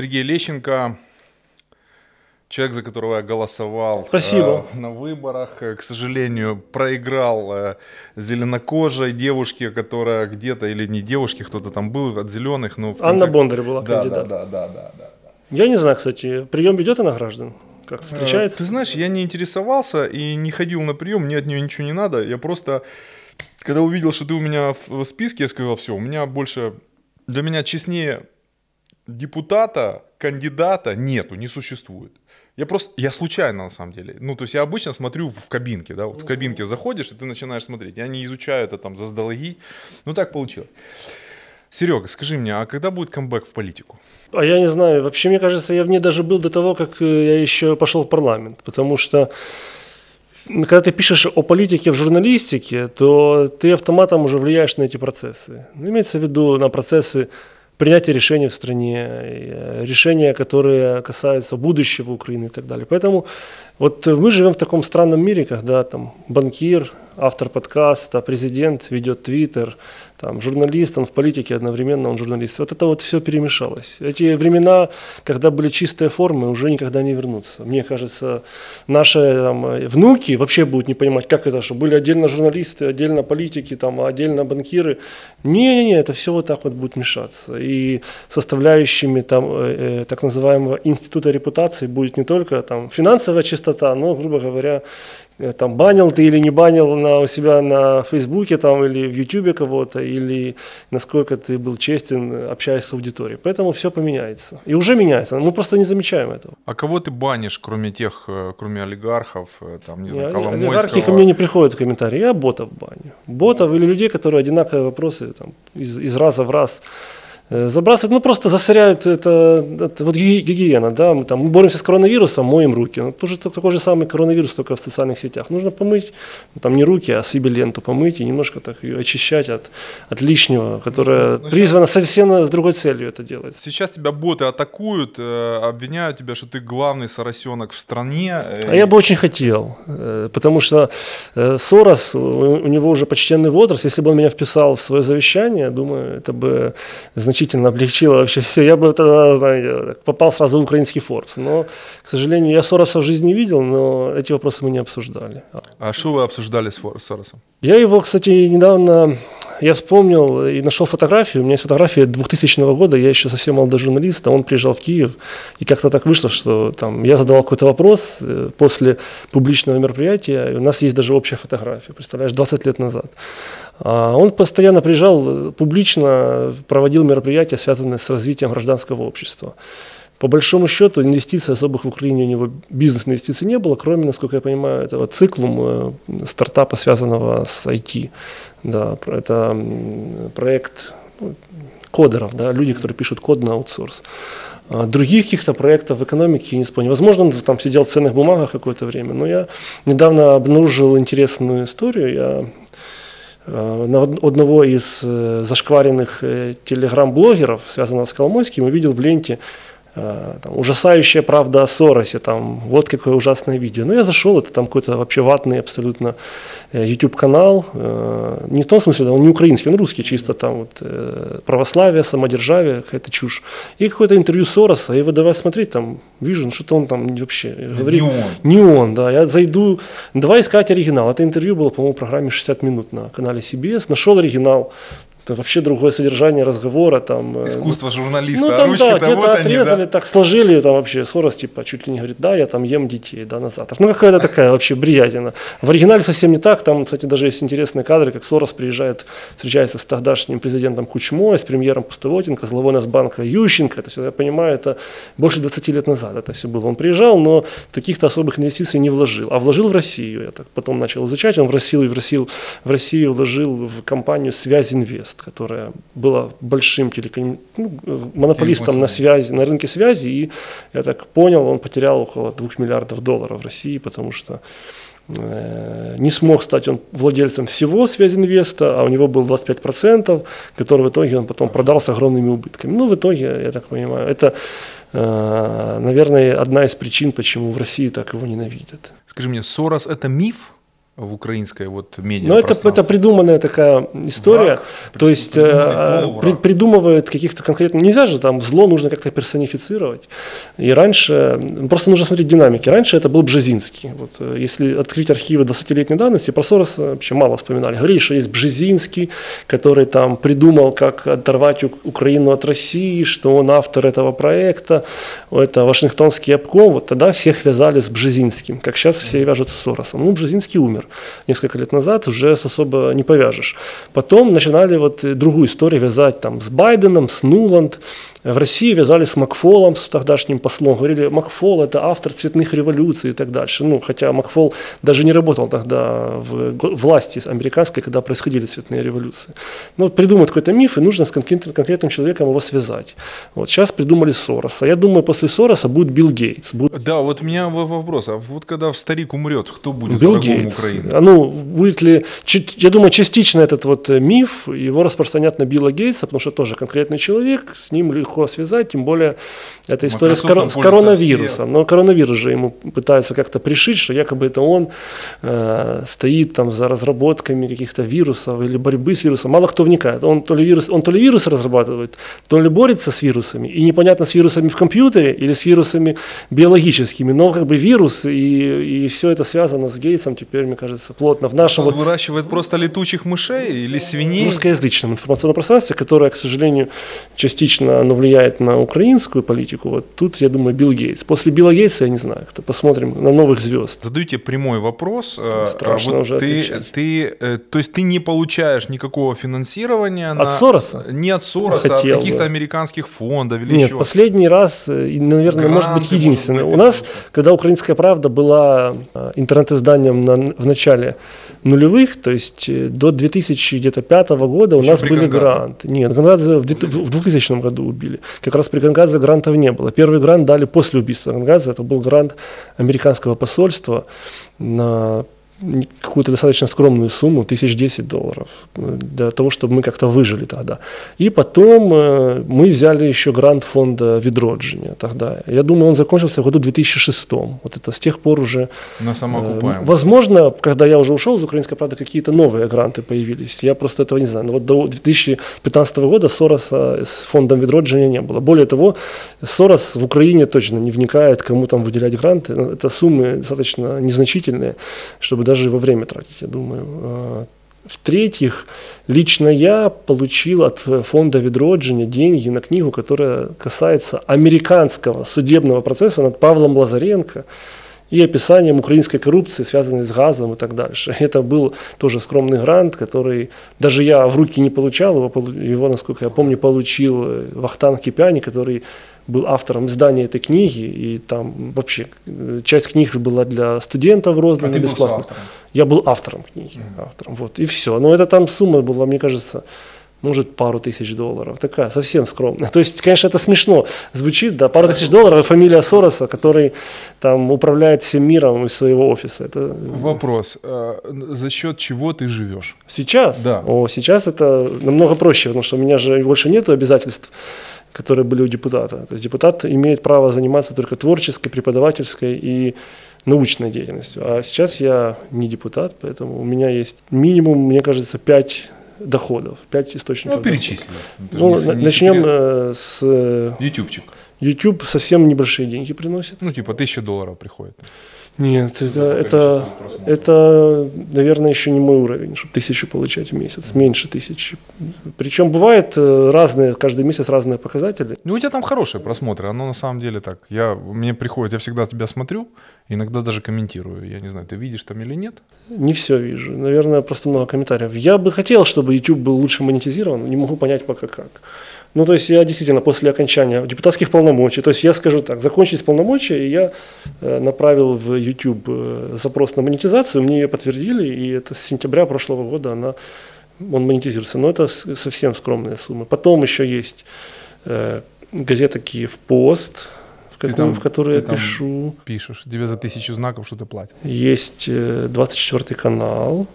Сергей Лещенко, человек, за которого я голосовал Спасибо. э, на выборах, э, к сожалению, проиграл э, зеленокожей девушке, которая где-то, или не девушке, кто-то там был от зеленых. В Анна конце- Бондарь была да, да, кандидат. да, да, да, да. Я не знаю, кстати, прием ведет она граждан? Как Э, встречается? Ты знаешь, я не интересовался и не ходил на прием, мне от нее ничего не надо. Я просто, когда увидел, что ты у меня в списке, я сказал, все, у меня больше, для меня честнее депутата, кандидата нету, не существует. Я просто, я случайно на самом деле. Ну, то есть я обычно смотрю в кабинке, да, вот в кабинке заходишь, и ты начинаешь смотреть. Я не изучаю это там за сдалоги. Ну, так получилось. Серега, скажи мне, а когда будет камбэк в политику? А я не знаю, вообще, мне кажется, я в ней даже был до того, как э, я еще пошел в парламент, потому что когда ты пишешь о политике в журналистике, то ты автоматом уже влияешь на эти процессы. Ну, имеется в виду на процессы принятия решений в стране, э, решения, которые касаются будущего Украины и так далее. Поэтому вот мы живем в таком странном мире, когда там банкир, автор подкаста, президент ведет твиттер, там, журналист, он в политике одновременно, он журналист. Вот это вот все перемешалось. Эти времена, когда были чистые формы, уже никогда не вернутся. Мне кажется, наши там, внуки вообще будут не понимать, как это, что были отдельно журналисты, отдельно политики, там, отдельно банкиры. Не-не-не, это все вот так вот будет мешаться. И составляющими там, э, э, так называемого института репутации будет не только там, финансовая чистота, но, грубо говоря, там банил ты или не банил на, у себя на Фейсбуке там, или в Ютубе кого-то, или насколько ты был честен, э, общаясь с аудиторией. Поэтому все поменяется. И уже меняется. Мы просто не замечаем этого. А кого ты банишь, кроме тех, э, кроме олигархов, э, там, не знаю, Коломойского? Олигархи ко мне не приходят в комментарии. Я ботов баню. Ботов или людей, которые одинаковые вопросы там, из, из раза в раз э, забрасывают, ну просто засоряют это, это вот ги- гигиена, да, мы, там, мы боремся с коронавирусом, моем руки, ну, тоже так- такой же самый коронавирус, только в социальных сетях, нужно помыть, ну, там не руки, а себе ленту помыть и немножко так ее очищать от, от лишнего, которое Ну, призвано совсем с другой целью это делать. Сейчас тебя боты атакуют, э, обвиняют тебя, что ты главный соросенок в стране. э, А я бы очень хотел, э, потому что э, Сорос, у у него уже почтенный возраст, если бы он меня вписал в свое завещание, думаю, это бы значительно облегчило вообще все. Я бы тогда, знаете, попал сразу в украинский Форбс. Но, к сожалению, я Сороса в жизни видел, но эти вопросы мы не обсуждали. А что вы обсуждали с Соросом? Я его, кстати, недавно, я вспомнил и нашел фотографию. У меня есть фотография 2000 года, я еще совсем молодой журналист, а он приезжал в Киев. И как-то так вышло, что там я задавал какой-то вопрос э, после публичного мероприятия, и у нас есть даже общая фотография, представляешь, 20 лет назад. А он постоянно приезжал, э, публично проводил мероприятия, связанные с развитием гражданского общества. По большому счету инвестиций особых в Украине у него бизнес-инвестиций не было, кроме, насколько я понимаю, этого циклум э, стартапа, связанного с IT. Да, это проект ну, кодеров, да, люди, которые пишут код на аутсорс. А Других каких-то проектов в экономике я не вспомню. Возможно, он там сидел в ценных бумагах какое-то время, но я недавно обнаружил интересную историю. Я на од- одного из зашкваренных телеграм-блогеров, связанного с Коломойским, увидел в ленте там, ужасающая правда о Соросе, там, вот какое ужасное видео. Ну, я зашел, это там какой-то вообще ватный абсолютно э, YouTube-канал, э, не в том смысле, да, он не украинский, он русский чисто, там вот э, православие, самодержавие, какая-то чушь. И какое-то интервью Сороса, и вот давай смотреть, там, вижу, ну, что-то он там вообще говорит. Не он. Не он, да. Я зайду, давай искать оригинал. Это интервью было, по-моему, в программе 60 минут на канале CBS. Нашел оригинал. Это вообще другое содержание разговора. Там, э, Искусство журналиста. ну, а там, ручки-то да, где-то вот они, отрезали, да? так сложили, там вообще Сорос, типа, чуть ли не говорит, да, я там ем детей, да, на завтрак. Ну, какая-то такая вообще бриятина. В оригинале совсем не так, там, кстати, даже есть интересные кадры, как Сорос приезжает, встречается с тогдашним президентом Кучмой, с премьером Пустовотенко, с главой Насбанка Ющенко, это все, я понимаю, это больше 20 лет назад это все было. Он приезжал, но каких-то особых инвестиций не вложил, а вложил в Россию, я так потом начал изучать, он в Россию, в Россию, в Россию вложил в компанию «Связь Инвест», которая была большим телеком... ну, монополистом на связи, на рынке связи, и я так понял, он потерял около 2 миллиардов долларов в России, потому что э, не смог стать он владельцем всего Связинвеста, а у него был 25%, который в итоге он потом продал с огромными убытками. Ну, в итоге, я так понимаю, это, э, наверное, одна из причин, почему в России так его ненавидят. Скажи мне, Сорос это миф? В украинской вот медиа. Ну, это, это придуманная такая история. Враг, то есть э, при, придумывают каких-то конкретных... Нельзя же там зло нужно как-то персонифицировать. И раньше... Просто нужно смотреть динамики. Раньше это был Бжезинский. Вот, э, если открыть архивы 20-летней давности, про Сороса вообще мало вспоминали. Говорили, что есть Бжезинский, который там придумал, как оторвать Украину от России, что он автор этого проекта. Это Вашингтонский обком. Вот тогда всех вязали с Бжезинским, как сейчас все вяжут с Соросом. Ну, Бжезинский умер несколько лет назад, уже с особо не повяжешь. Потом начинали вот другую историю вязать там с Байденом, с Нуланд, в России вязали с Макфолом, с тогдашним послом, говорили, Макфол – это автор цветных революций и так дальше. Ну, хотя Макфол даже не работал тогда в власти американской, когда происходили цветные революции. Но ну, придумать какой-то миф, и нужно с конкретным, конкретным человеком его связать. Вот сейчас придумали Сороса. Я думаю, после Сороса будет Билл Гейтс. Будет... Да, вот у меня вопрос. А вот когда старик умрет, кто будет Билл врагом Гейтс. Украины? А ну, будет ли... Я думаю, частично этот вот э, миф, его распространят на Билла Гейтса, потому что тоже конкретный человек, с ним легко связать, тем более эта история с, кор- с коронавирусом. Все. Но коронавирус же ему пытается как-то пришить, что якобы это он э, стоит там за разработками каких-то вирусов или борьбы с вирусом. Мало кто вникает. Он то ли вирус, он то ли вирус разрабатывает, то ли борется с вирусами. И непонятно, с вирусами в компьютере или с вирусами биологическими. Но как бы вирус и, и все это связано с Гейтсом теперь, мне кажется, плотно в нашем... Он вот, выращивает просто летучих мышей или свиней? В русскоязычном информационном пространстве, которое, к сожалению, частично оно влияет на украинскую политику. Вот тут, я думаю, Билл Гейтс. После Билла Гейтса, я не знаю, кто посмотрим на новых звезд. Задаю тебе прямой вопрос. Э, Страшно вот уже ты, отвечать. Ты, э, то есть ты не получаешь никакого финансирования? От на... Сороса? Не от Сороса, Хотел, а от каких-то да. американских фондов или Нет, еще? последний раз, э, и, наверное, Гранты, может быть, единственный. Может быть, У нас, когда «Украинская правда» была интернет-изданием на, в начале нулевых, то есть до 2005 года у Еще нас были гранты. Нет, гранты в 2000 году убили. Как раз при Гангадзе грантов не было. Первый грант дали после убийства Гангадзе, это был грант американского посольства на какую-то достаточно скромную сумму, тысяч десять долларов, для того, чтобы мы как-то выжили тогда. И потом э, мы взяли еще грант фонда Видроджиня тогда. Я думаю, он закончился в году 2006. Вот это с тех пор уже... На самоокупаемость. Э, возможно, когда я уже ушел из «Украинской правды», какие-то новые гранты появились. Я просто этого не знаю. Но вот до 2015 года Сороса с фондом Видроджиня не было. Более того, Сорос в Украине точно не вникает, кому там выделять гранты. Это суммы достаточно незначительные, чтобы даже во время тратить, я думаю. А, в-третьих, лично я получил от фонда Ведроджиня деньги на книгу, которая касается американского судебного процесса над Павлом Лазаренко и описанием украинской коррупции, связанной с газом и так дальше. Это был тоже скромный грант, который даже я в руки не получал, его, его насколько я помню, получил Вахтан Кипяни, который был автором издания этой книги, и там вообще э, часть книг была для студентов роздана а бесплатно. Я был автором книги, mm. автором, вот, и все. Но это там сумма была, мне кажется, может, пару тысяч долларов. Такая совсем скромная. То есть, конечно, это смешно звучит, да, пару тысяч долларов, фамилия Сороса, который там управляет всем миром из своего офиса. Это... Вопрос. А, за счет чего ты живешь? Сейчас? Да. О, сейчас это намного проще, потому что у меня же больше нет обязательств которые были у депутата. То есть депутат имеет право заниматься только творческой, преподавательской и научной деятельностью. А сейчас я не депутат, поэтому у меня есть минимум, мне кажется, пять доходов, пять источников. Ну, перечисли. Ну, не, начнем не э, с... Э, Ютубчик. YouTube совсем небольшие деньги приносит. Ну, типа тысяча долларов приходит. Нет, это, это, это, наверное, еще не мой уровень, чтобы тысячу получать в месяц, меньше тысячи. Причем бывает э, разные, каждый месяц разные показатели. Ну, у тебя там хорошие просмотры, оно на самом деле так. Я, мне приходит, я всегда тебя смотрю, иногда даже комментирую. Я не знаю, ты видишь там или нет? Не все вижу. Наверное, просто много комментариев. Я бы хотел, чтобы YouTube был лучше монетизирован, не могу понять пока как. Ну, то есть я действительно после окончания депутатских полномочий, то есть я скажу так, закончились полномочия, и я э, направил в YouTube э, запрос на монетизацию, мне ее подтвердили, и это с сентября прошлого года она, он монетизируется. Но это совсем скромные суммы. Потом еще есть э, газета «Киев Пост», в, какую, там, в которую я пишу. Пишешь, тебе за тысячу знаков что-то платят. Есть 24 канал,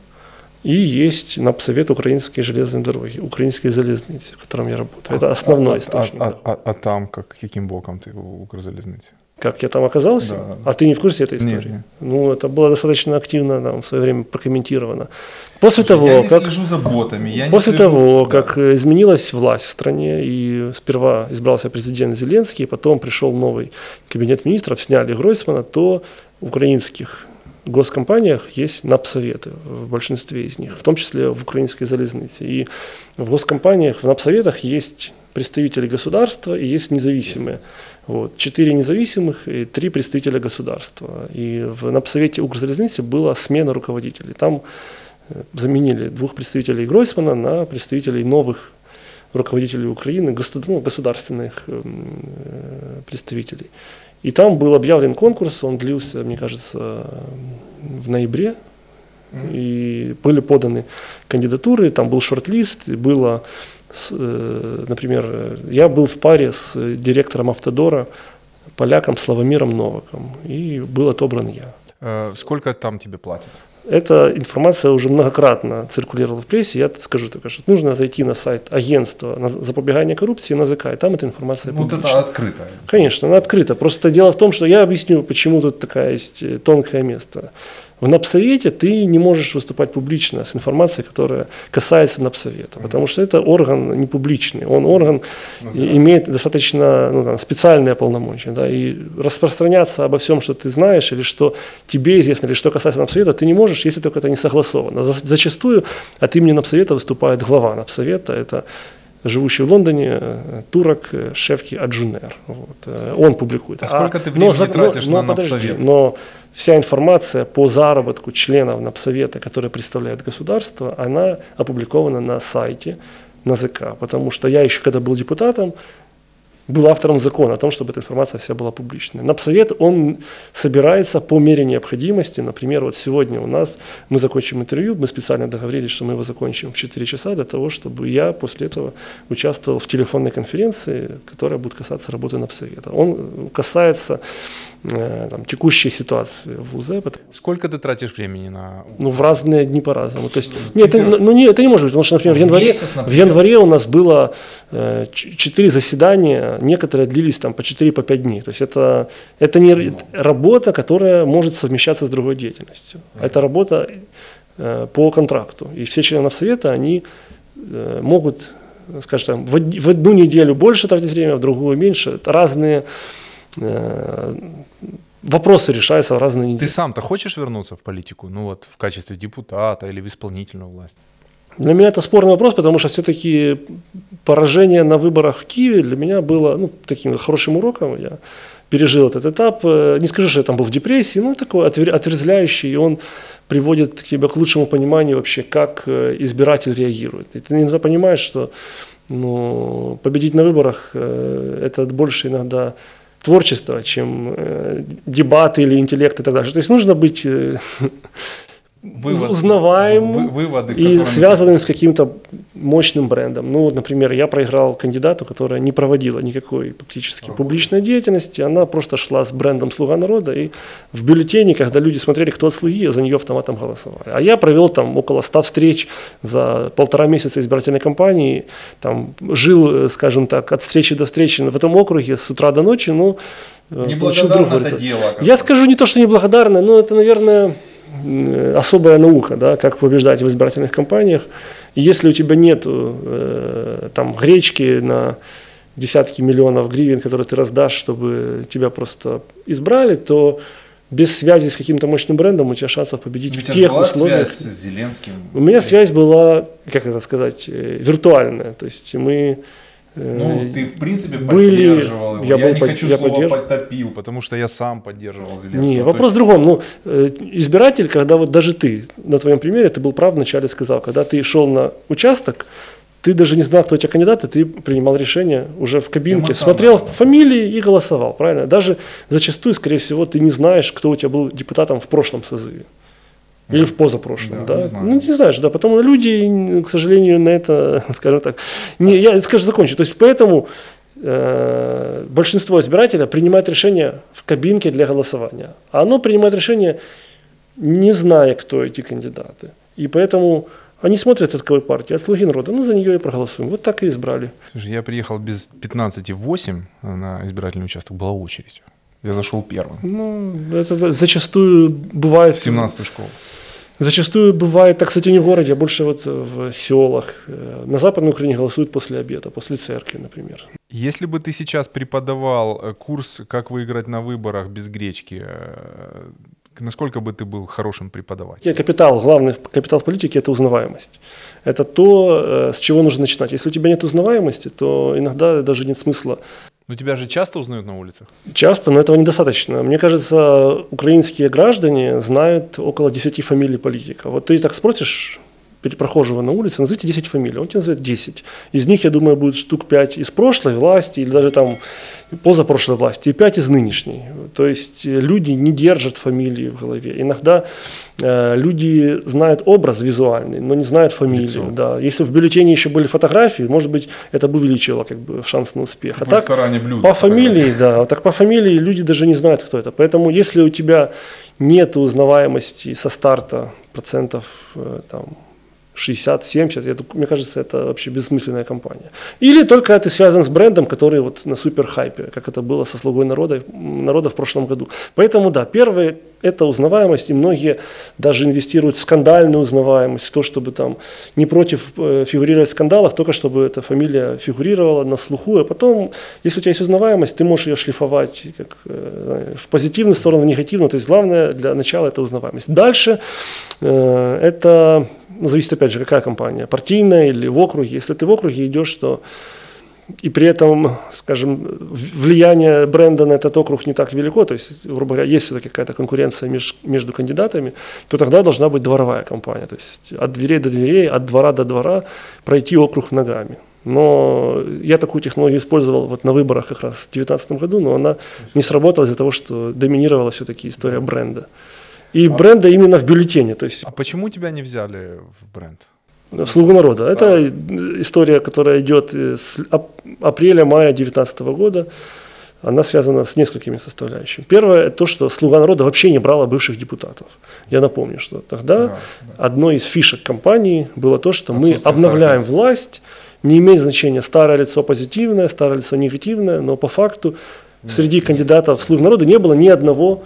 и есть НАПСовет Украинской железной дороги, Украинской железницы, в котором я работаю. Это основной а, источник. А, а, а, а там как, каким боком ты в Укрзалезнице? как я там оказался, Да. а ты не в курсе этой истории? Нет, нет. Ну, это было достаточно активно там, в свое время прокомментировано. После того, я не как... слежу за ботами. Я После слежу- того, Да. как э, изменилась власть в стране, и сперва избрался президент Зеленский, потом пришел новый кабинет министров, сняли Гройсмана, то украинских госкомпаниях есть напсоветы в большинстве из них, в том числе в украинской залезнице. И в госкомпаниях, в напсоветах есть представители государства и есть независимые. Вот. Четыре независимых и три представителя государства. И в напсовете Укрзалезницы была смена руководителей. Там э, заменили двух представителей Гройсмана на представителей новых руководителей Украины, ну, государственных эм, э, представителей. И там был объявлен конкурс, он длился, мне кажется, в ноябре, и были поданы кандидатуры, там был шорт-лист, было, э, например, я был в паре с директором Автодора, поляком Славомиром Новаком, и был отобран я. Э, Сколько там тебе платят? Эта информация уже многократно циркулировала в прессе. Я скажу только, что нужно зайти на сайт агентства на запобегания коррупции НАЗК, и там эта информация Вот это открыто. Конечно, она открыта. Просто дело в том, что я объясню, почему тут такая есть э, тонкое место. В НАПСовете ты не можешь выступать публично с информацией, которая касается НАПСовета, потому что это орган не публичный, он орган и- имеет достаточно ну, там, специальные полномочия, да, и распространяться обо всем, что ты знаешь, или что тебе известно, или что касается НАПСовета, ты не можешь, если только это не согласовано. За- Зачастую от имени НАПСовета выступает глава НАПСовета, это живущий в Лондоне э, турок э, Шевки Аджунер. Вот. э, Он публикует. А сколько ты но времени за- тратишь но, на но, подожди, Напсовет? но вся информация по заработку членов Напсовета, которые представляют государство, она опубликована на сайте НАЗК. Потому что я еще, когда был депутатом, был автором закона о том, чтобы эта информация вся была публичной. Напсовет, он собирается по мере необходимости. Например, вот сегодня у нас, мы закончим интервью, мы специально договорились, что мы его закончим в 4 часа для того, чтобы я после этого участвовал в телефонной конференции, которая будет касаться работы Напсовета. Он касается э, там, текущей ситуации в УЗ, потому- Сколько ты тратишь времени на... ну, в разные дни по-разному. То есть, нет, это, ну, не, это не может быть, потому что, например, в январе, в январе у нас было четыре заседания, некоторые длились там по 4 по 5 дней. То есть это, это не работа, которая может совмещаться с другой деятельностью. Это работа э, по контракту. И все члены Совета, они э, могут, скажем в, од- в одну неделю больше тратить время, в другую меньше. Это разные э, вопросы решаются в разные недели. Ты сам-то хочешь вернуться в политику? Ну вот в качестве депутата или в исполнительную власть? Для меня это спорный вопрос, потому что все-таки поражение на выборах в Киеве для меня было ну, таким хорошим уроком. Я пережил этот этап. Э, Не скажу, что я там был в депрессии, но такой отрезвляющий, и он приводит тебя к лучшему пониманию вообще, как э, избиратель реагирует. И ты иногда понимаешь, что ну, победить на выборах э, это больше иногда творчество, чем дебаты или интеллект и так далее. То есть нужно быть Вывод- узнаваемым вы- выводы, и связанным с каким-то мощным брендом. Ну вот, например, я проиграл кандидату, которая не проводила никакой практически публичной деятельности, она просто шла с брендом «Слуга народа», и в бюллетене, когда люди смотрели, кто от «Слуги», за нее автоматом голосовали. А я провел там около 100 встреч за полтора месяца избирательной кампании, там жил, э, скажем так, от встречи до встречи в этом округе с утра до ночи, ну, э, Неблагодарно это дело. Я скажу не то, что неблагодарно, но это, наверное, особая наука, да, как побеждать в избирательных кампаниях. И если у тебя нет там гречки на десятки миллионов гривен, которые ты раздашь, чтобы тебя просто избрали, то без связи с каким-то мощным брендом у тебя шансов победить У в тех была условиях. связь с Зеленским? У меня связь была, как это сказать, э, виртуальная. То есть мы э, Ну, ты, в принципе, были- поддерживал его. я Я, был не под- хочу я слово поддерж- «подтопил», потому что я сам поддерживал Зеленского. Не, вопрос есть- в другом. Ну, э, избиратель, когда вот даже ты, на твоем примере, ты был прав вначале сказал, когда ты шел на участок, ты даже не знал, кто у тебя кандидат, и ты принимал решение уже в кабинке, Эмоционально. смотрел фамилии и голосовал, правильно? Даже зачастую, скорее всего, ты не знаешь, кто у тебя был депутатом в прошлом созыве. Или в позапрошлом, Да, да? не знаю. Ну, не знаешь, да, потому люди, к сожалению, на это, скажем так, не, я, скажу, закончу. То есть, поэтому э, большинство избирателя принимает решение в кабинке для голосования. А оно принимает решение, не зная, кто эти кандидаты. И поэтому они смотрят, от какой партии, от «Слуги народа», ну, за нее и проголосуем. Вот так и избрали. Слушай, я приехал без 15,8 на избирательный участок, была очередь. Я зашел первым. Ну, это зачастую бывает... В 17 школу. Зачастую бывает, так, кстати, не в городе, а больше вот в селах. Э, на Западной Украине голосуют после обеда, после церкви, например. Если бы ты сейчас преподавал э, курс «Как выиграть на выборах без гречки», э, насколько бы ты был хорошим преподавателем? Капитал, главный капитал в политике – это узнаваемость. Это то, с чего нужно начинать. Если у тебя нет узнаваемости, то иногда даже нет смысла но тебя же часто узнают на улицах? Часто, но этого недостаточно. Мне кажется, украинские граждане знают около 10 фамилий политиков. Вот ты так спросишь прохожего на улице, назовите 10 фамилий, он тебе назовет 10. Из них, я думаю, будет штук 5 из прошлой власти или даже там позапрошлой власти, и 5 из нынешней. То есть э, люди не держат фамилии в голове. Иногда э, люди знают образ визуальный, но не знают фамилию. Да. Если в бюллетене еще были фотографии, может быть, это бы увеличило как бы, шанс на успех. А так, блюдо, по фамилии, да, так по фамилии люди даже не знают, кто это. Поэтому если у тебя нет узнаваемости со старта процентов э, там, 60-70, это, мне кажется, это вообще бессмысленная компания. Или только это связано с брендом, который вот на супер хайпе, как это было со «Слугой народа», народа в прошлом году. Поэтому, да, первое – это узнаваемость, и многие даже инвестируют в скандальную узнаваемость, в то, чтобы там не против э, фигурировать в скандалах, только чтобы эта фамилия фигурировала на слуху, а потом, если у тебя есть узнаваемость, ты можешь ее шлифовать как, э, в позитивную сторону, в негативную, то есть главное для начала – это узнаваемость. Дальше э, это зависит опять же, какая компания, партийная или в округе. Если ты в округе идешь, то и при этом, скажем, влияние бренда на этот округ не так велико, то есть, грубо говоря, есть все-таки какая-то конкуренция меж, между кандидатами, то тогда должна быть дворовая компания, то есть от дверей до дверей, от двора до двора пройти округ ногами. Но я такую технологию использовал вот на выборах как раз в 2019 году, но она не сработала из-за того, что доминировала все-таки история бренда. И бренда именно в бюллетене. То есть... А почему тебя не взяли в бренд? В «Слугу народа». Это история, которая идет с апреля-мая 2019 года. Она связана с несколькими составляющими. Первое – то, что «Слуга народа» вообще не брала бывших депутатов. Я напомню, что тогда да, да. одной из фишек компании было то, что мы обновляем власть, не имеет значения старое лицо позитивное, старое лицо негативное, но по факту среди кандидатов «Слуг народа» не было ни одного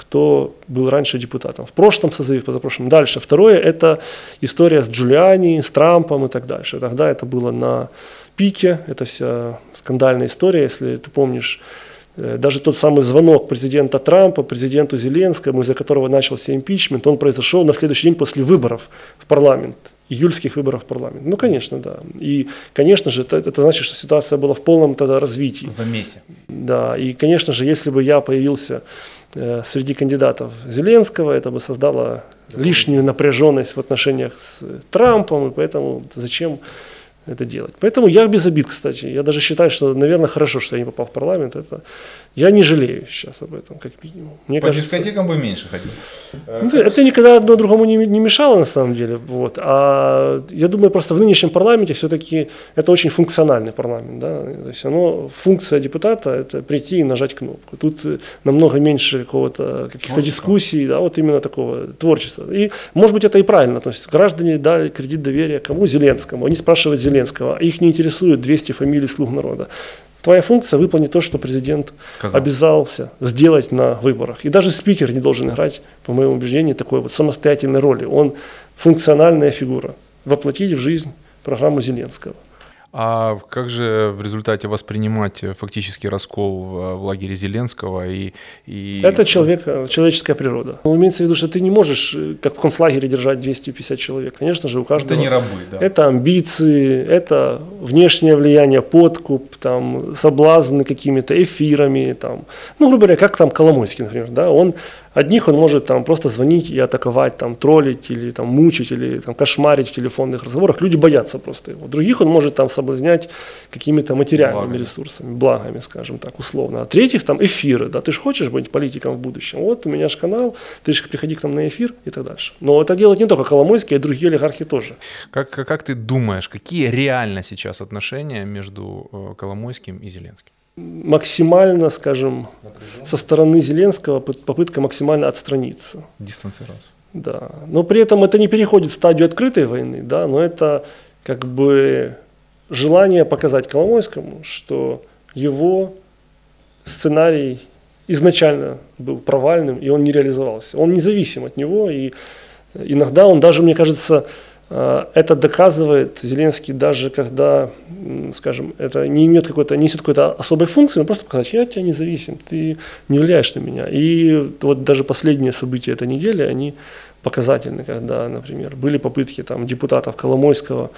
кто был раньше депутатом. В прошлом созыве, позапрошлом. Дальше. Второе – это история с Джулиани, с Трампом и так дальше. Тогда это было на пике, это вся скандальная история, если ты помнишь, э, даже тот самый звонок президента Трампа, президенту Зеленскому, из-за которого начался импичмент, он произошел на следующий день после выборов в парламент, июльских выборов в парламент. Ну, конечно, да. И, конечно же, это, это значит, что ситуация была в полном тогда развитии. Замесе. Да, и, конечно же, если бы я появился среди кандидатов Зеленского, это бы создало лишнюю напряженность в отношениях с Трампом, и поэтому зачем это делать. Поэтому я без обид, кстати. Я даже считаю, что, наверное, хорошо, что я не попал в парламент. Это... Я не жалею сейчас об этом, как минимум. Мне По кажется, дискотекам бы меньше ходил. Ну, это никогда одно другому не, не мешало, на самом деле. Вот. А я думаю, просто в нынешнем парламенте все-таки это очень функциональный парламент. Да? То есть оно, функция депутата – это прийти и нажать кнопку. Тут намного меньше какого-то, каких-то дискуссий, да, вот именно такого творчества. И, может быть, это и правильно. То есть граждане дали кредит доверия кому? Зеленскому. Они спрашивают Зеленского. Их не интересует 200 фамилий слуг народа. Твоя функция выполнить то, что президент Сказал. обязался сделать на выборах. И даже спикер не должен играть, по моему убеждению, такой вот самостоятельной роли. Он функциональная фигура. Воплотить в жизнь программу Зеленского. А как же в результате воспринимать фактически раскол в, в лагере Зеленского и, и... Это человек, человеческая природа. Но имеется в виду, что ты не можешь, как в концлагере, держать 250 человек. Конечно же, у каждого... Это не рабы, да. Это амбиции, это внешнее влияние, подкуп, там, соблазны какими-то эфирами. Там. Ну, грубо говоря, как там Коломойский, например. Да? Он Одних он может там просто звонить и атаковать, там, троллить или там, мучить, или там, кошмарить в телефонных разговорах. Люди боятся просто его. Других он может там соблазнять какими-то материальными благами. ресурсами, благами, скажем так, условно. А третьих там эфиры, да, ты же хочешь быть политиком в будущем. Вот у меня же канал, ты же приходи к нам на эфир и так дальше. Но это делать не только Коломойский, а и другие олигархи тоже. Как, как ты думаешь, какие реально сейчас отношения между э, Коломойским и Зеленским? Максимально, скажем, со стороны Зеленского попытка максимально отстраниться. Дистанцироваться. Да. Но при этом это не переходит в стадию открытой войны, да, но это как бы желание показать Коломойскому, что его сценарий изначально был провальным, и он не реализовался. Он независим от него, и иногда он даже, мне кажется, это доказывает Зеленский даже когда, скажем, это не имеет какой-то, не несет какой-то особой функции, но просто показать, я от тебя независим, ты не влияешь на меня. И вот даже последние события этой недели, они показательны, когда, например, были попытки там депутатов Коломойского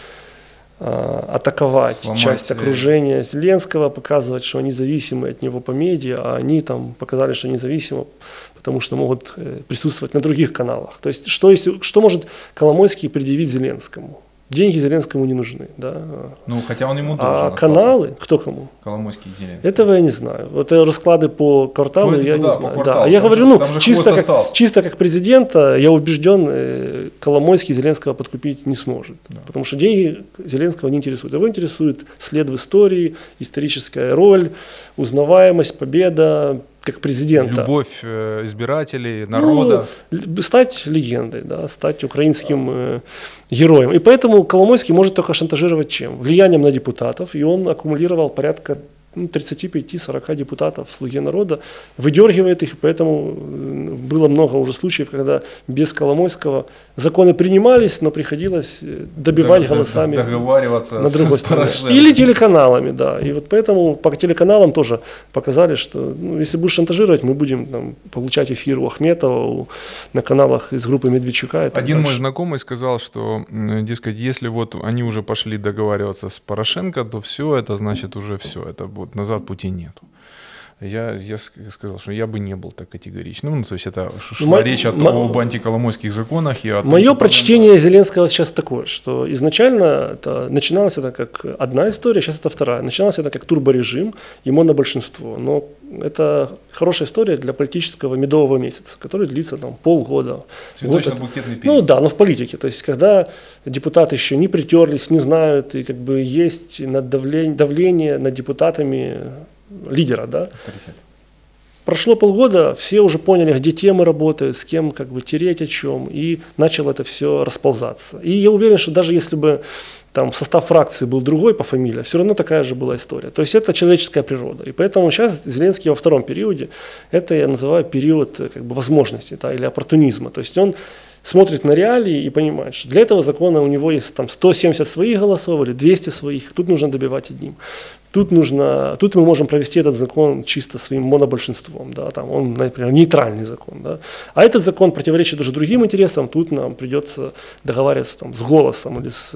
атаковать Сломать часть окружения Зеленского, показывать, что они зависимы от него по медиа, а они там показали, что независимы, потому что могут э, присутствовать на других каналах. То есть что, если, что может Коломойский предъявить Зеленскому? Деньги Зеленскому не нужны. Да. Ну, хотя он ему должен. А остался. каналы, кто кому? Коломойский и Зеленский. Этого я не знаю. Вот расклады по кварталу ну, я типа, не знаю. Да. Я говорю, ну, чисто как, чисто как президента, я убежден, э, Коломойский Зеленского подкупить не сможет. Да. Потому что деньги Зеленского не интересуют. Его интересует след в истории, историческая роль, узнаваемость, победа, как президента. Любовь э, избирателей, народа. Ну, стать легендой, да, стать украинским э, героем. И поэтому Коломойский может только шантажировать чем? Влиянием на депутатов. И он аккумулировал порядка ну, 35-40 депутатов «Слуги народа», выдергивает их, поэтому э, было много уже случаев, когда без Коломойского законы принимались, но приходилось э, добивать голосами договариваться на другой стороне. Или телеканалами, да. И вот поэтому по телеканалам тоже показали, что ну, если будешь шантажировать, мы будем там, получать эфир у Ахметова у, на каналах из группы Медведчука. Один дальше. мой знакомый сказал, что, дескать, если вот они уже пошли договариваться с Порошенко, то все это значит уже все, это будет вот назад пути нету. Я, я сказал, что я бы не был так категоричным. Ну, то есть это шла Мо- речь о, мо- об антиколомойских законах. И о том, Мое прочтение Зеленского сейчас такое, что изначально это начиналось это как одна история, сейчас это вторая. Начиналось это как турборежим и монобольшинство. Но это хорошая история для политического медового месяца, который длится там полгода. Цветочно-букетный период. Ну да, но в политике. То есть когда депутаты еще не притерлись, не знают, и как бы есть давление, давление над депутатами лидера, да. Авторитет. Прошло полгода, все уже поняли, где темы работают, с кем как бы тереть о чем, и начало это все расползаться. И я уверен, что даже если бы там состав фракции был другой по фамилии, все равно такая же была история. То есть это человеческая природа. И поэтому сейчас Зеленский во втором периоде, это я называю период как бы возможностей да, или оппортунизма. То есть он смотрит на реалии и понимает, что для этого закона у него есть там 170 своих голосов или 200 своих, тут нужно добивать одним. Тут нужно, тут мы можем провести этот закон чисто своим монобольшинством, да, там он, например, нейтральный закон, да. А этот закон противоречит уже другим интересам, тут нам придется договариваться там с голосом или с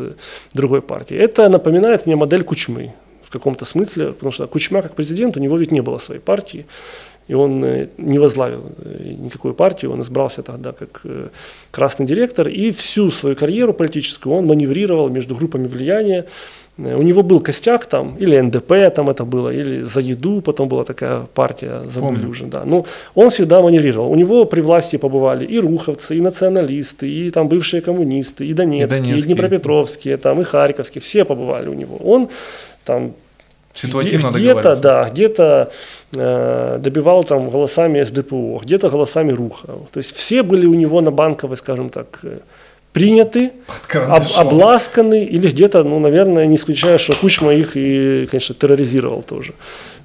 другой партией. Это напоминает мне модель Кучмы в каком-то смысле, потому что Кучма как президент, у него ведь не было своей партии, и он э, не возглавил э, никакую партию, он избрался тогда как э, красный директор, и всю свою карьеру политическую он маневрировал между группами влияния, у него был костяк там, или НДП там это было, или за еду, потом была такая партия, забыли уже, да. Ну, он всегда маневрировал. У него при власти побывали и руховцы, и националисты, и там бывшие коммунисты, и донецкие, и, донецкие. и днепропетровские, там, и харьковские, все побывали у него. Он там где-то, да, где-то э, добивал там голосами СДПО, где-то голосами Руха. То есть все были у него на банковой, скажем так, э, приняты, об, обласканы, или где-то, ну, наверное, не исключая, что Кучма их и, конечно, терроризировал тоже.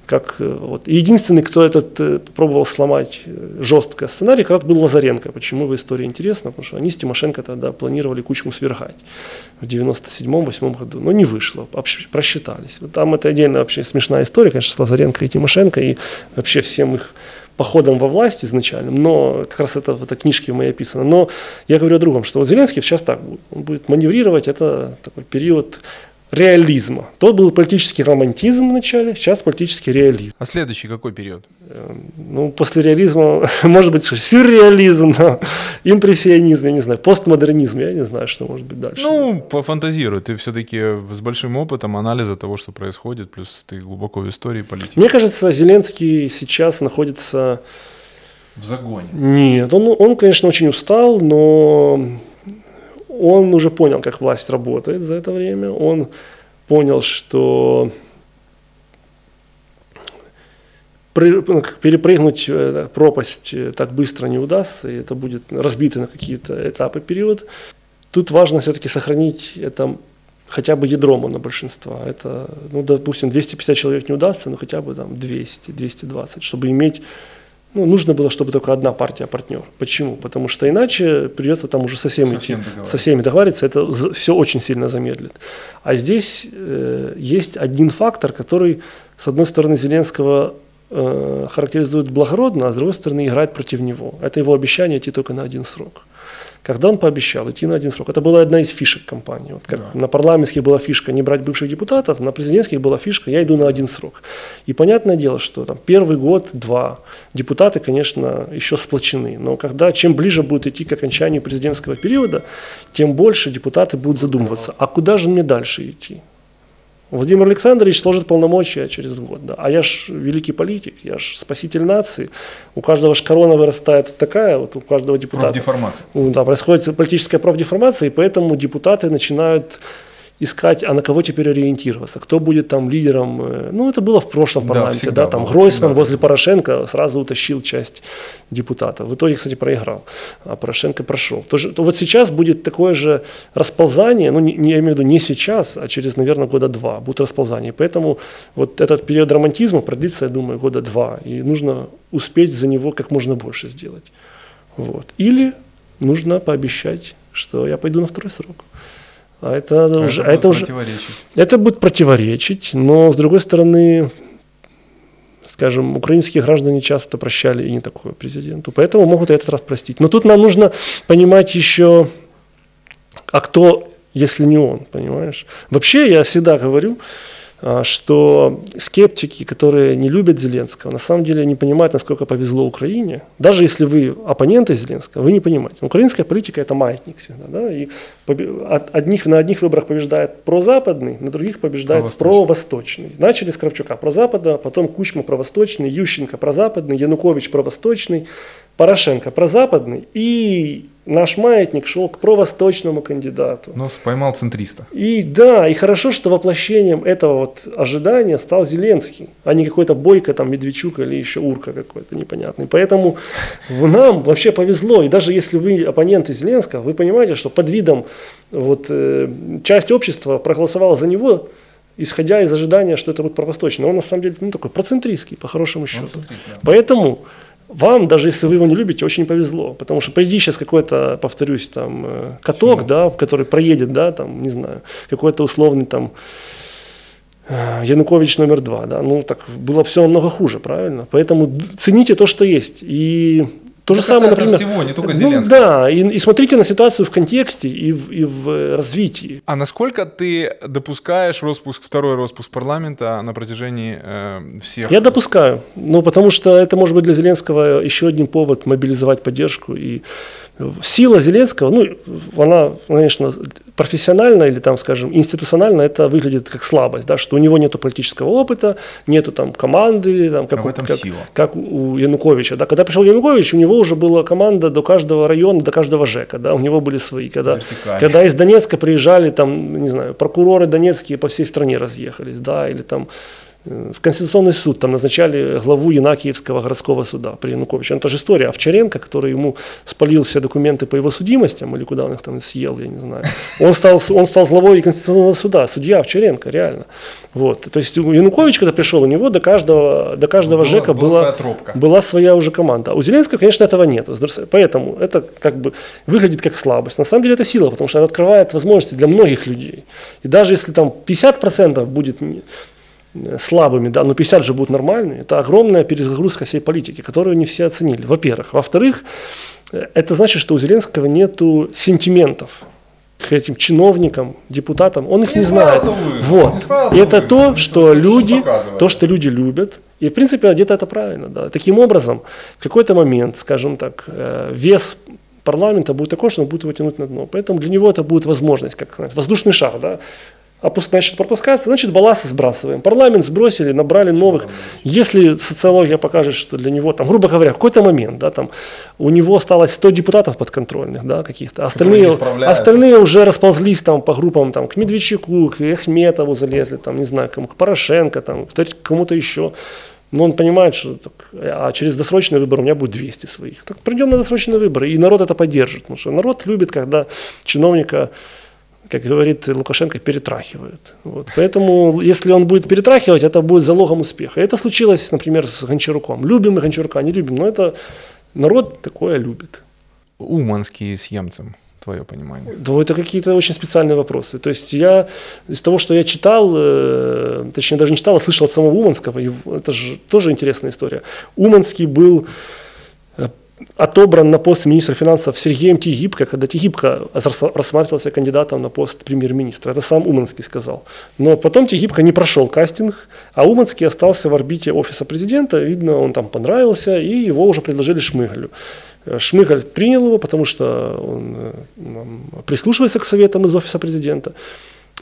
Как, э, вот. И единственный, кто этот э, пробовал сломать э, жестко сценарий, как раз был Лазаренко. Почему в истории интересно? Потому что они с Тимошенко тогда планировали Кучму свергать в 97-8 году. Но не вышло, просчитались. Там это отдельно вообще смешная история, конечно, с Лазаренко и Тимошенко, и вообще всем их походом во власть изначальным, но как раз это в этой книжке моей описано. Но я говорю о другом, что вот Зеленский сейчас так будет. Он будет маневрировать, это такой период реализма. Тот был политический романтизм в начале, сейчас политический реализм. А следующий какой период? Эм, ну, после реализма, может быть, сюрреализм, импрессионизм, я не знаю, постмодернизм, я не знаю, что может быть дальше. Ну, пофантазируй, ты все-таки с большим опытом анализа того, что происходит, плюс ты глубоко в истории политики. Мне кажется, Зеленский сейчас находится... В загоне. Нет, он, он, конечно, очень устал, но он уже понял, как власть работает за это время, он понял, что ну, перепрыгнуть э, пропасть э, так быстро не удастся, и это будет разбито на какие-то этапы период. Тут важно все-таки сохранить это хотя бы ядро большинства. Это, ну, допустим, 250 человек не удастся, но хотя бы там 200, 220, чтобы иметь Ну, нужно было, чтобы только одна партия партнер. Почему? Потому что иначе придется там уже со всеми, Совсем идти, со всеми договариваться, это все очень сильно замедлит. А здесь э, есть один фактор, который, с одной стороны, Зеленского э, характеризует благородно, а с другой стороны, играет против него. Это его обещание идти только на один срок. Когда он пообещал идти на один срок, это была одна из фишек кампании. Вот как Да. на парламентских была фишка не брать бывших депутатов, на президентских была фишка я иду на один срок. И понятное дело, что там первый год, два, депутаты, конечно, еще сплочены. Но когда чем ближе будет идти к окончанию президентского периода, тем больше депутаты будут задумываться, а куда же мне дальше идти? Владимир Александрович сложит полномочия через год, да. А я ж великий политик, я ж спаситель нации. У каждого ж корона вырастает такая, вот у каждого депутата. Профдеформация. Да, происходит политическая профдеформация, и поэтому депутаты начинают искать, а на кого теперь ориентироваться, кто будет там лидером. э, Ну, это было в прошлом Да, парламенте, всегда да, там было, Гройсман всегда возле. Порошенко сразу утащил часть депутатов. В итоге, кстати, проиграл, а Порошенко прошел. То, же- то вот сейчас будет такое же расползание, ну, не, не, я имею в виду не сейчас, а через, наверное, года два будет расползание. Поэтому вот этот период романтизма продлится, я думаю, года два, и нужно успеть за него как можно больше сделать. Вот. Или нужно пообещать, что я пойду на второй срок. А это, уже, а будет это уже, это будет противоречить, но с другой стороны, скажем, украинские граждане часто прощали и не такого президенту, поэтому могут и этот раз простить. Но тут нам нужно понимать еще, а кто, если не он, понимаешь? Вообще я всегда говорю, что скептики, которые не любят Зеленского, на самом деле не понимают, насколько повезло Украине. Даже если вы оппоненты Зеленского, вы не понимаете. Украинская политика – это маятник всегда. Да? И от- одних, на одних выборах побеждает прозападный, на других побеждает Провосточный. провосточный. Начали с Кравчука прозапада, потом Кучма провосточный, Ющенко прозападный, Янукович провосточный, Порошенко прозападный. И наш маятник шел к провосточному кандидату. Но поймал центриста. И да, и хорошо, что воплощением этого вот ожидания стал Зеленский, а не какой-то Бойко, там, Медведчук или еще Урка какой-то непонятный. Поэтому нам вообще повезло. И даже если вы оппоненты Зеленского, вы понимаете, что под видом вот, э, часть общества проголосовала за него, исходя из ожидания, что это будет провосточный. Он на самом деле ну, такой процентристский, по хорошему счету. центрист, да. Поэтому вам, даже если вы его не любите, очень повезло. Потому что приди сейчас какой-то, повторюсь, там, э, каток, да, который проедет, да, там, не знаю, какой-то условный там э, Янукович номер два, да, ну так было все намного хуже, правильно? Поэтому цените то, что есть. И то же самое, например... всего, не только ну, Зеленского. да, и, и смотрите на ситуацию в контексте и в, и в э, развитии. А насколько ты допускаешь распуск, второй распуск парламента на протяжении э, всех? Я допускаю. Ну, потому что это может быть для Зеленского еще один повод мобилизовать поддержку. И сила Зеленского, ну, она, конечно, профессионально или, там, скажем, институционально это выглядит как слабость, да, что у него нет политического опыта, нету там команды, там, как, А у- как, сила. как у Януковича. Да. Когда пришел Янукович, у него уже была команда до каждого района, до каждого ЖЭКа, да, у него были свои. Когда, когда из Донецка приезжали, там, не знаю, прокуроры донецкие по всей стране разъехались, да, или там в Конституционный суд там назначали главу Янакиевского городского суда при Януковиче. Это же история Овчаренко, который ему спалил все документы по его судимостям, или куда он их там съел, я не знаю. Он стал, он стал главой Конституционного суда, судья Овчаренко, реально. Вот. То есть Янукович, когда пришел, у него до каждого, до каждого Была- ЖЭКа была была, своя тропка. была своя уже команда. А у Зеленского, конечно, этого нет. Поэтому это как бы выглядит как слабость. На самом деле это сила, потому что она открывает возможности для многих людей. И даже если там 50% будет слабыми, да, но 50 же будут нормальные, это огромная перезагрузка всей политики, которую не все оценили. Во-первых. Во-вторых, э, это значит, что у Зеленского нету сентиментов к этим чиновникам, депутатам, он их Не не, знает. Вот. не И это то, что люди, то, что люди любят. И, в принципе, где-то это правильно. Да. Таким образом, в какой-то момент, скажем так, э, вес парламента будет такой, что он будет его тянуть на дно. Поэтому для него это будет возможность, как знаете, воздушный шар. Да. Опус- значит, пропускается, значит, балласты сбрасываем. Парламент сбросили, набрали новых. Если социология покажет, что для него, там, грубо говоря, в какой-то момент, да, там, у него осталось 100 депутатов подконтрольных, да, каких-то, остальные, не справляются. остальные уже расползлись там по группам, там, к Медведчуку, к Эхметову залезли, там, не знаю, кому, к Порошенко, там, к кому-то еще. Но он понимает, что так, а через досрочный выбор у меня будет 200 своих. Так придем на досрочные выборы, и народ это поддержит. Потому что народ любит, когда чиновника как говорит Лукашенко, перетрахивают. Вот. Поэтому, если он будет перетрахивать, это будет залогом успеха. Это случилось, например, с Гончаруком. Любим мы Гончарука, не любим, но это народ такое любит. Уманский с Емцем твое понимание? Да, это какие-то очень специальные вопросы. То есть я из того, что я читал, э, точнее даже не читал, а слышал от самого Уманского, и это же тоже интересная история. Уманский был отобран на пост министра финансов Сергеем Тигибко, когда Тигибко рассматривался кандидатом на пост премьер-министра. Это сам Уманский сказал. Но потом Тигибко не прошел кастинг, а Уманский остался в орбите офиса президента. Видно, он там понравился, и его уже предложили Шмыгалю. Шмыгаль принял его, потому что он э, прислушивается к советам из офиса президента.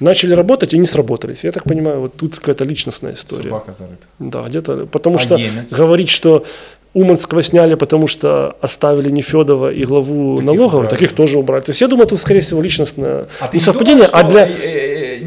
Начали работать и не сработались. Я так понимаю, вот тут какая-то личностная история. Собака зарыта. Да, где-то. Потому а что немец? говорить, что Уманского сняли, потому что оставили Нефедова и главу таких налоговой, таких тоже убрали. То есть я думаю, тут, скорее всего, личностное а несовпадение. Думаешь, а для...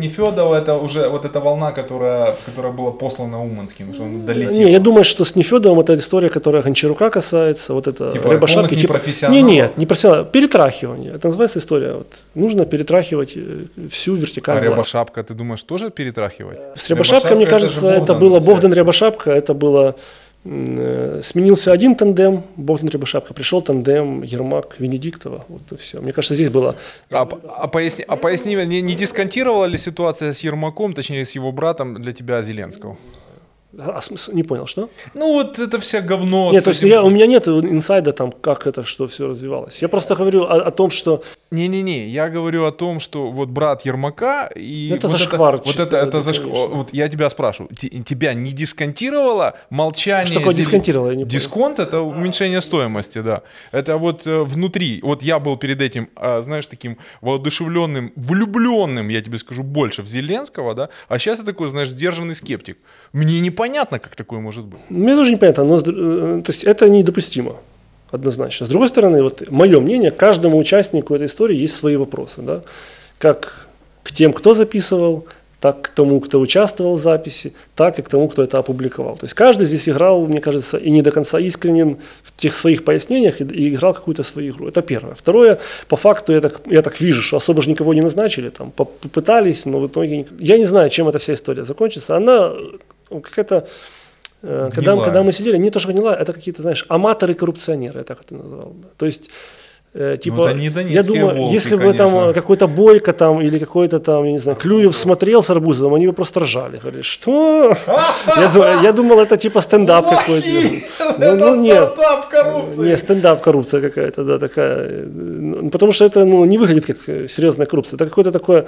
Нефедова это уже вот эта волна, которая, которая была послана Уманским, что он долетел. Не, я думаю, что с Нефедовым это история, которая Гончарука касается, вот это типа, Рябошапки. Типа, не, нет, не профессионал, перетрахивание. Это называется история. Вот, нужно перетрахивать э, всю вертикаль. А Рябошапка, ты думаешь, тоже перетрахивать? С Рябошапкой, мне кажется, это, это было Богдан Рябошапка, это было Э, сменился один тандем, Богдан Рябошапка, пришел тандем Ермак Венедиктова. Вот и все. Мне кажется, здесь было... А, а, поясни, а поясни, не, не дисконтировала ли ситуация с Ермаком, точнее, с его братом для тебя Зеленского? А, смысл, не понял, что? Ну вот это вся говно. Нет, то есть я, у меня нет инсайда там, как это, что все развивалось. Я просто говорю о, о том, что... Не-не-не, я говорю о том, что вот брат Ермака и... Ну, это вот зашквар. Это, вот это, это зашквар. Вот я тебя спрашиваю, тебя не дисконтировало молчание... Что такое дисконтировало? Я не Дисконт это уменьшение стоимости, да. Это вот э, внутри. Вот я был перед этим, а, знаешь, таким воодушевленным, влюбленным, я тебе скажу, больше в Зеленского, да, а сейчас я такой, знаешь, сдержанный скептик. Мне непонятно, как такое может быть. Мне тоже непонятно, но э, то есть это недопустимо однозначно. С другой стороны, вот мое мнение, каждому участнику этой истории есть свои вопросы, да, как к тем, кто записывал, так к тому, кто участвовал в записи, так и к тому, кто это опубликовал. То есть каждый здесь играл, мне кажется, и не до конца искренен в тех своих пояснениях и, и играл какую-то свою игру. Это первое. Второе, по факту я так, я так вижу, что особо же никого не назначили, там попытались, но в итоге... Я не знаю, чем эта вся история закончится. Она какая-то э, когда, когда мы сидели, не то, что гнила, это какие-то, знаешь, аматоры-коррупционеры, я так это назвал. То есть, э, типа, ну, я думаю, волки, если бы там какой-то Бойко там или какой-то там, я не знаю, Клюев смотрел с Арбузовым, они бы просто ржали. Говорили, что? я, я думал, это типа стендап какой-то. Ну, ну, нет. стендап коррупция. Нет, стендап коррупция какая-то, да, такая. Потому что это ну, не выглядит как серьезная коррупция. Это какое-то такое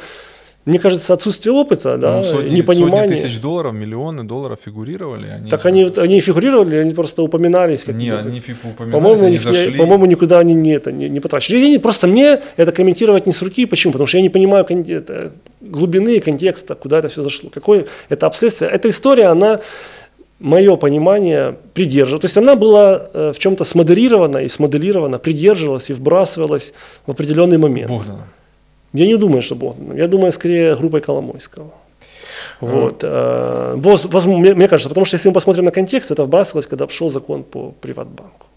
мне кажется, отсутствие опыта, да, ну, сотни, непонимание. Сотни тысяч долларов, миллионы долларов фигурировали. Они так же... они, они фигурировали, они просто упоминались. Как не, они упоминались, по-моему, они зашли. По-моему, никуда они не, это, не, не потрачены. Просто мне это комментировать не с руки. Почему? Потому что я не понимаю это, глубины контекста, куда это все зашло. Какое это обследствие. Эта история, она мое понимание придерживалась. То есть она была э, в чем-то смодерирована и смоделирована, придерживалась и вбрасывалась в определенный момент. Богдана. Я не думаю, что Богданом. Я думаю, скорее группой Коломойского. Вот. Mm. Возможно, мне, мне кажется, потому что если мы посмотрим на контекст, это вбрасывалось, когда шел закон по Приватбанку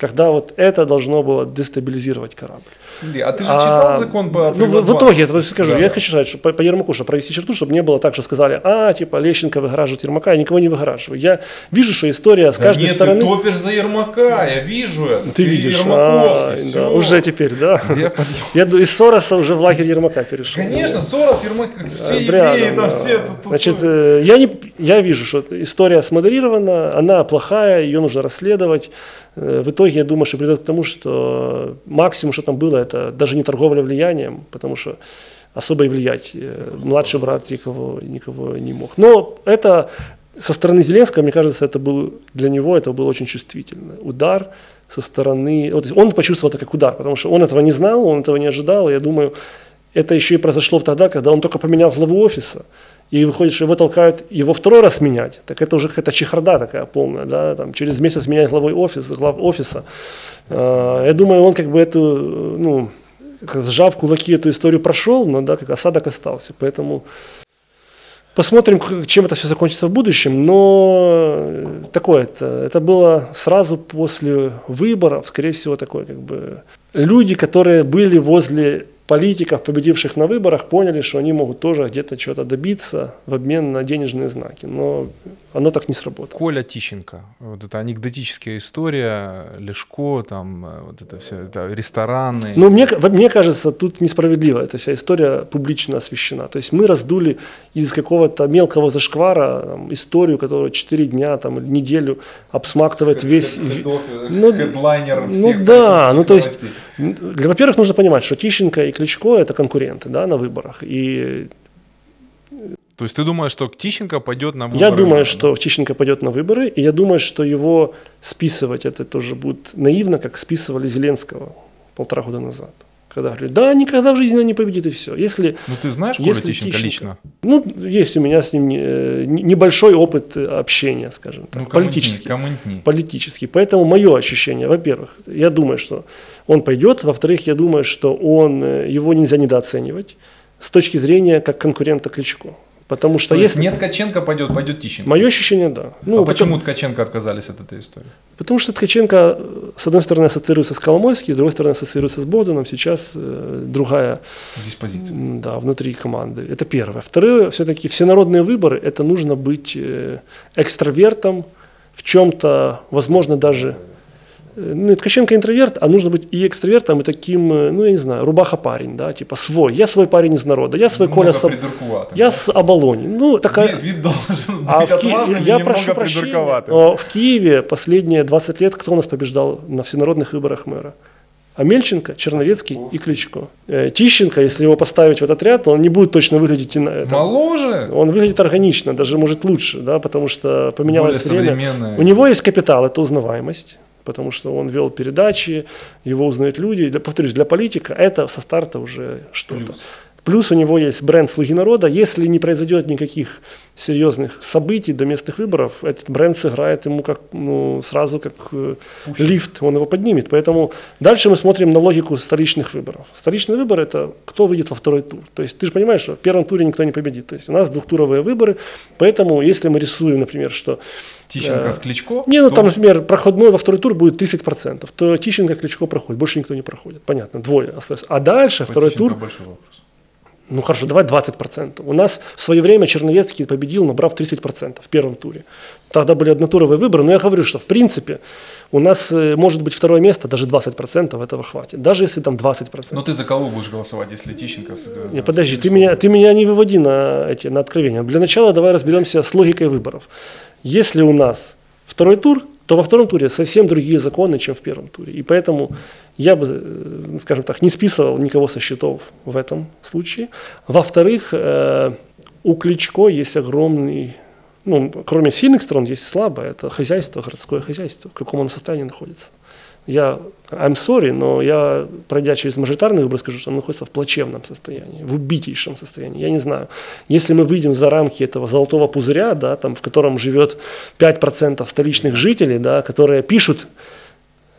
когда вот это должно было дестабилизировать корабль. А ты же читал а, закон по Ну, в, в итоге, я скажу, да. я хочу сказать, что по, по Ермаку, чтобы провести черту, чтобы не было так, что сказали, а, типа, Лещенко выгораживает Ермака, я никого не выгораживаю. Я вижу, что история с да каждой нет, стороны... ты топишь за Ермака, я вижу это. Ты, ты видишь, а, да, уже теперь, да. Я, я из Сороса уже в лагерь Ермака перешел. Конечно, Сорос, Ермак, все евреи, там все это Значит, э, я, не, я вижу, что история смоделирована, она плохая, ее нужно расследовать. Э, в итоге, я думаю, что придет к тому, что максимум, что там было, это даже не торговля влиянием, потому что особо и влиять э, младший брат никого, никого не мог. Но это со стороны Зеленского, мне кажется, это был для него это был очень чувствительный удар со стороны. Вот, он почувствовал это как удар, потому что он этого не знал, он этого не ожидал. И я думаю, это еще и произошло тогда, когда он только поменял главу офиса. И выходит, что его толкают его второй раз менять, так это уже какая-то чехарда такая полная, да, там, через месяц менять главой офиса, глав офиса. А, я думаю, он как бы эту, ну, сжав кулаки эту историю прошел, но да, как осадок остался, поэтому посмотрим, чем это все закончится в будущем, но такое это, это было сразу после выборов, скорее всего, такое как бы люди, которые были возле политиков, победивших на выборах, поняли, что они могут тоже где-то что-то добиться в обмен на денежные знаки. Но оно так не сработало. Коля Тищенко. Вот это анекдотическая история, Лешко, там, э, вот это все, это рестораны. Ну, мне, мне кажется, тут несправедливо эта вся история публично освещена. То есть мы раздули из какого-то мелкого зашквара там, историю, которая 4 дня, там, неделю обсмактывает весь... Ну, хедлайнер ну да, ну то есть, во-первых, нужно понимать, что Тищенко и Кличко это конкуренты да, на выборах. И то есть ты думаешь, что Тищенко пойдет на выборы? Я думаю, что Тищенко пойдет на выборы, и я думаю, что его списывать это тоже будет наивно, как списывали Зеленского полтора года назад. Когда говорили, да, никогда в жизни он не победит, и все. Если, ну ты знаешь Колю если Тищенко, Тищенко лично? Ну, есть у меня с ним э, небольшой опыт общения, скажем так, ну, политический. Комментни. Политический. Поэтому мое ощущение, во-первых, я думаю, что он пойдет, во-вторых, я думаю, что он, э, его нельзя недооценивать с точки зрения как конкурента Кличко. Потому что То если... нет Ткаченко, пойдет, пойдет Тищенко. Мое ощущение, да. Ну, а потому... почему Ткаченко отказались от этой истории? Потому что Ткаченко, с одной стороны, ассоциируется с Коломойским, с другой стороны, ассоциируется с Богданом. Сейчас э, другая... Диспозиция. Да, внутри команды. Это первое. Второе, все-таки всенародные выборы, это нужно быть э, экстравертом, в чем-то, возможно, даже ну, Ткаченко интроверт, а нужно быть и экстравертом, и таким, э, ну, я не знаю, рубаха парень, да, типа свой. Я свой парень из народа, я свой немного Коля Саб... Я да? с Оболони. Ну, такая... Вид, вид должен а быть отважным я прошу прощения, в Киеве последние 20 лет кто у нас побеждал на всенародных выборах мэра? Амельченко, Черновецкий и Кличко. Э, Тищенко, если его поставить в этот ряд, он не будет точно выглядеть на это. Моложе? Он выглядит органично, даже может лучше, да, потому что поменялось Более время. У него есть капитал, это узнаваемость потому что он вел передачи, его узнают люди. Для, повторюсь, для политика это со старта уже что-то. Плюс. У него есть бренд «Слуги народа». Если не произойдет никаких серьезных событий до местных выборов, этот бренд сыграет ему как, ну, сразу как э, лифт, он его поднимет. Поэтому дальше мы смотрим на логику столичных выборов. Столичный выбор – это кто выйдет во второй тур. То есть ты же понимаешь, что в первом туре никто не победит. То есть у нас двухтуровые выборы, поэтому если мы рисуем, например, что Тищенко э, с Кличко? Не, ну то... там, например, проходной во второй тур будет 30%, то Тищенко, Кличко проходит, больше никто не проходит. Понятно, двое остается. А дальше По второй Тищенко тур... Большой вопрос. Ну хорошо, давай 20%. У нас в свое время Черновецкий победил, набрав 30% в первом туре. Тогда были однотуровые выборы, но я говорю, что в принципе у нас э, может быть второе место, даже 20% этого хватит. Даже если там 20%. Но ты за кого будешь голосовать, если Тищенко... С, не, подожди, ты меня, ты меня не выводи на, эти, на откровения. Для начала давай разберемся с логикой выборов. Если у нас второй тур, то во втором туре совсем другие законы, чем в первом туре. И поэтому я бы, э, скажем так, не списывал никого со счетов в этом случае. Во-вторых, э, у Кличко есть огромный, ну, кроме сильных сторон, есть слабое, это хозяйство, городское хозяйство, в каком оно состоянии находится я, I'm sorry, но я, пройдя через мажоритарный выбор, скажу, что он находится в плачевном состоянии, в убитейшем состоянии. Я не знаю, если мы выйдем за рамки этого золотого пузыря, да, там, в котором живет 5% столичных жителей, да, которые пишут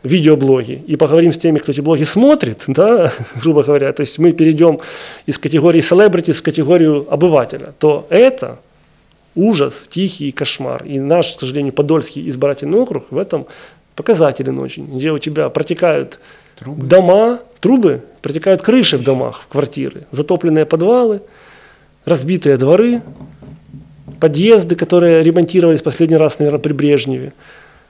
видеоблоги и поговорим с теми, кто эти блоги смотрит, да, грубо говоря, то есть мы перейдем из категории celebrity в категорию обывателя, то это ужас, тихий кошмар. И наш, к сожалению, Подольский избирательный округ в этом показателен очень, где у тебя протекают трубы. дома, трубы, протекают крыши в домах, в квартиры, затопленные подвалы, разбитые дворы, подъезды, которые ремонтировались последний раз, наверное, при Брежневе.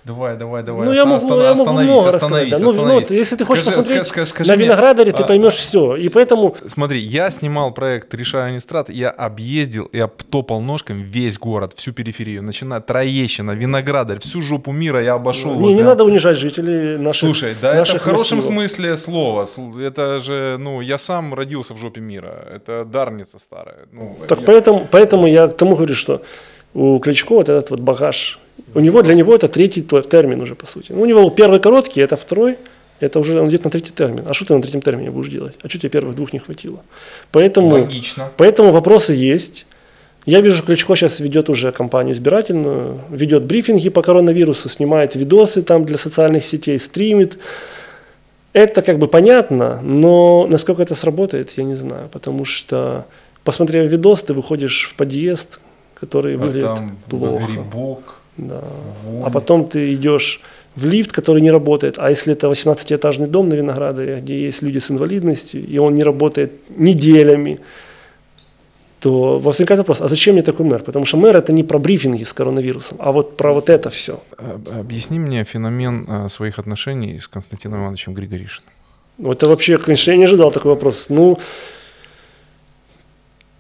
Давай, давай, давай. Ну, я могу, останов... я могу остановись, много остановись, да. остановись. Ну, ну, если ты хочешь скажи, посмотреть скажи, скажи, на виноградаре, ты а, поймешь все. И поэтому... Смотри, я снимал проект «Решаю Нестрат», я объездил, я топал ножками весь город, всю периферию, начиная Троещина, Виноградарь, всю жопу мира я обошел. Не, вот, не надо унижать жителей наших Слушай, да наших это в хорошем массивов. смысле слова. Это же, ну, я сам родился в жопе мира. Это дарница старая. Ну, так я... поэтому, поэтому я к тому говорю, что у Кличко вот этот вот багаж у него, для него это третий термин уже, по сути. Ну, у него первый короткий, это второй, это уже он идет на третий термин. А что ты на третьем термине будешь делать? А что тебе первых двух не хватило? Поэтому, Логично. Поэтому вопросы есть. Я вижу, Кличко сейчас ведет уже кампанию избирательную, ведет брифинги по коронавирусу, снимает видосы там для социальных сетей, стримит. Это как бы понятно, но насколько это сработает, я не знаю, потому что, посмотрев видос, ты выходишь в подъезд, который а выглядит там плохо. Грибок да. А потом ты идешь в лифт, который не работает, а если это 18-этажный дом на Виноградаре, где есть люди с инвалидностью, и он не работает неделями, то возникает вопрос, а зачем мне такой мэр? Потому что мэр это не про брифинги с коронавирусом, а вот про вот это все. Объясни мне феномен э, своих отношений с Константином Ивановичем Григоришиным. Это вообще, конечно, я не ожидал такой вопрос. Ну,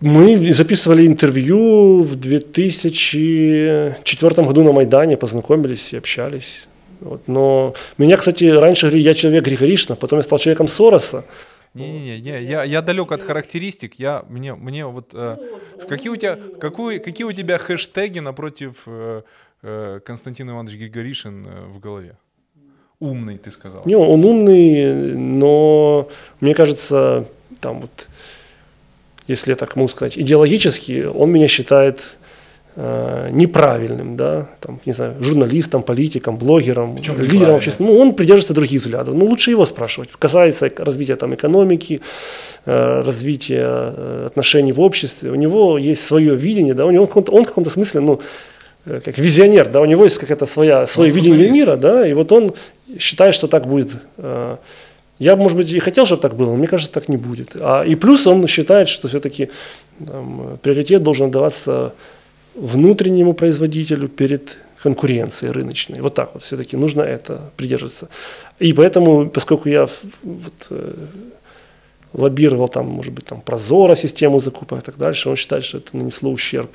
мы записывали интервью в 2004 году на Майдане, познакомились и общались. Вот. Но меня, кстати, раньше говорили, я человек Григоришна, потом я стал человеком Сороса. Не-не-не, я, я, далек от характеристик. Я, мне, мне вот, э, какие, у тебя, какую, какие у тебя хэштеги напротив э, э, Константин Иванович Григоришин э, в голове? Умный, ты сказал. Не, он умный, но мне кажется, там вот, если я так могу сказать, идеологически он меня считает э, неправильным, да, там, не знаю, журналистом, политиком, блогером, лидером общества. Ну, он придерживается других взглядов. Ну, лучше его спрашивать. Касается развития там экономики, э, развития э, отношений в обществе. У него есть свое видение, да, у него он в каком-то смысле, ну, э, как визионер, да, у него есть какая-то своя, свое он видение мира, да, и вот он считает, что так будет. Э, я, может быть, и хотел, чтобы так было, но мне кажется, так не будет. А, и плюс он считает, что все-таки там, приоритет должен даваться внутреннему производителю перед конкуренцией рыночной. Вот так вот все-таки нужно это придерживаться. И поэтому, поскольку я вот, э, лоббировал там, может быть, там Прозора систему закупок и так дальше, он считает, что это нанесло ущерб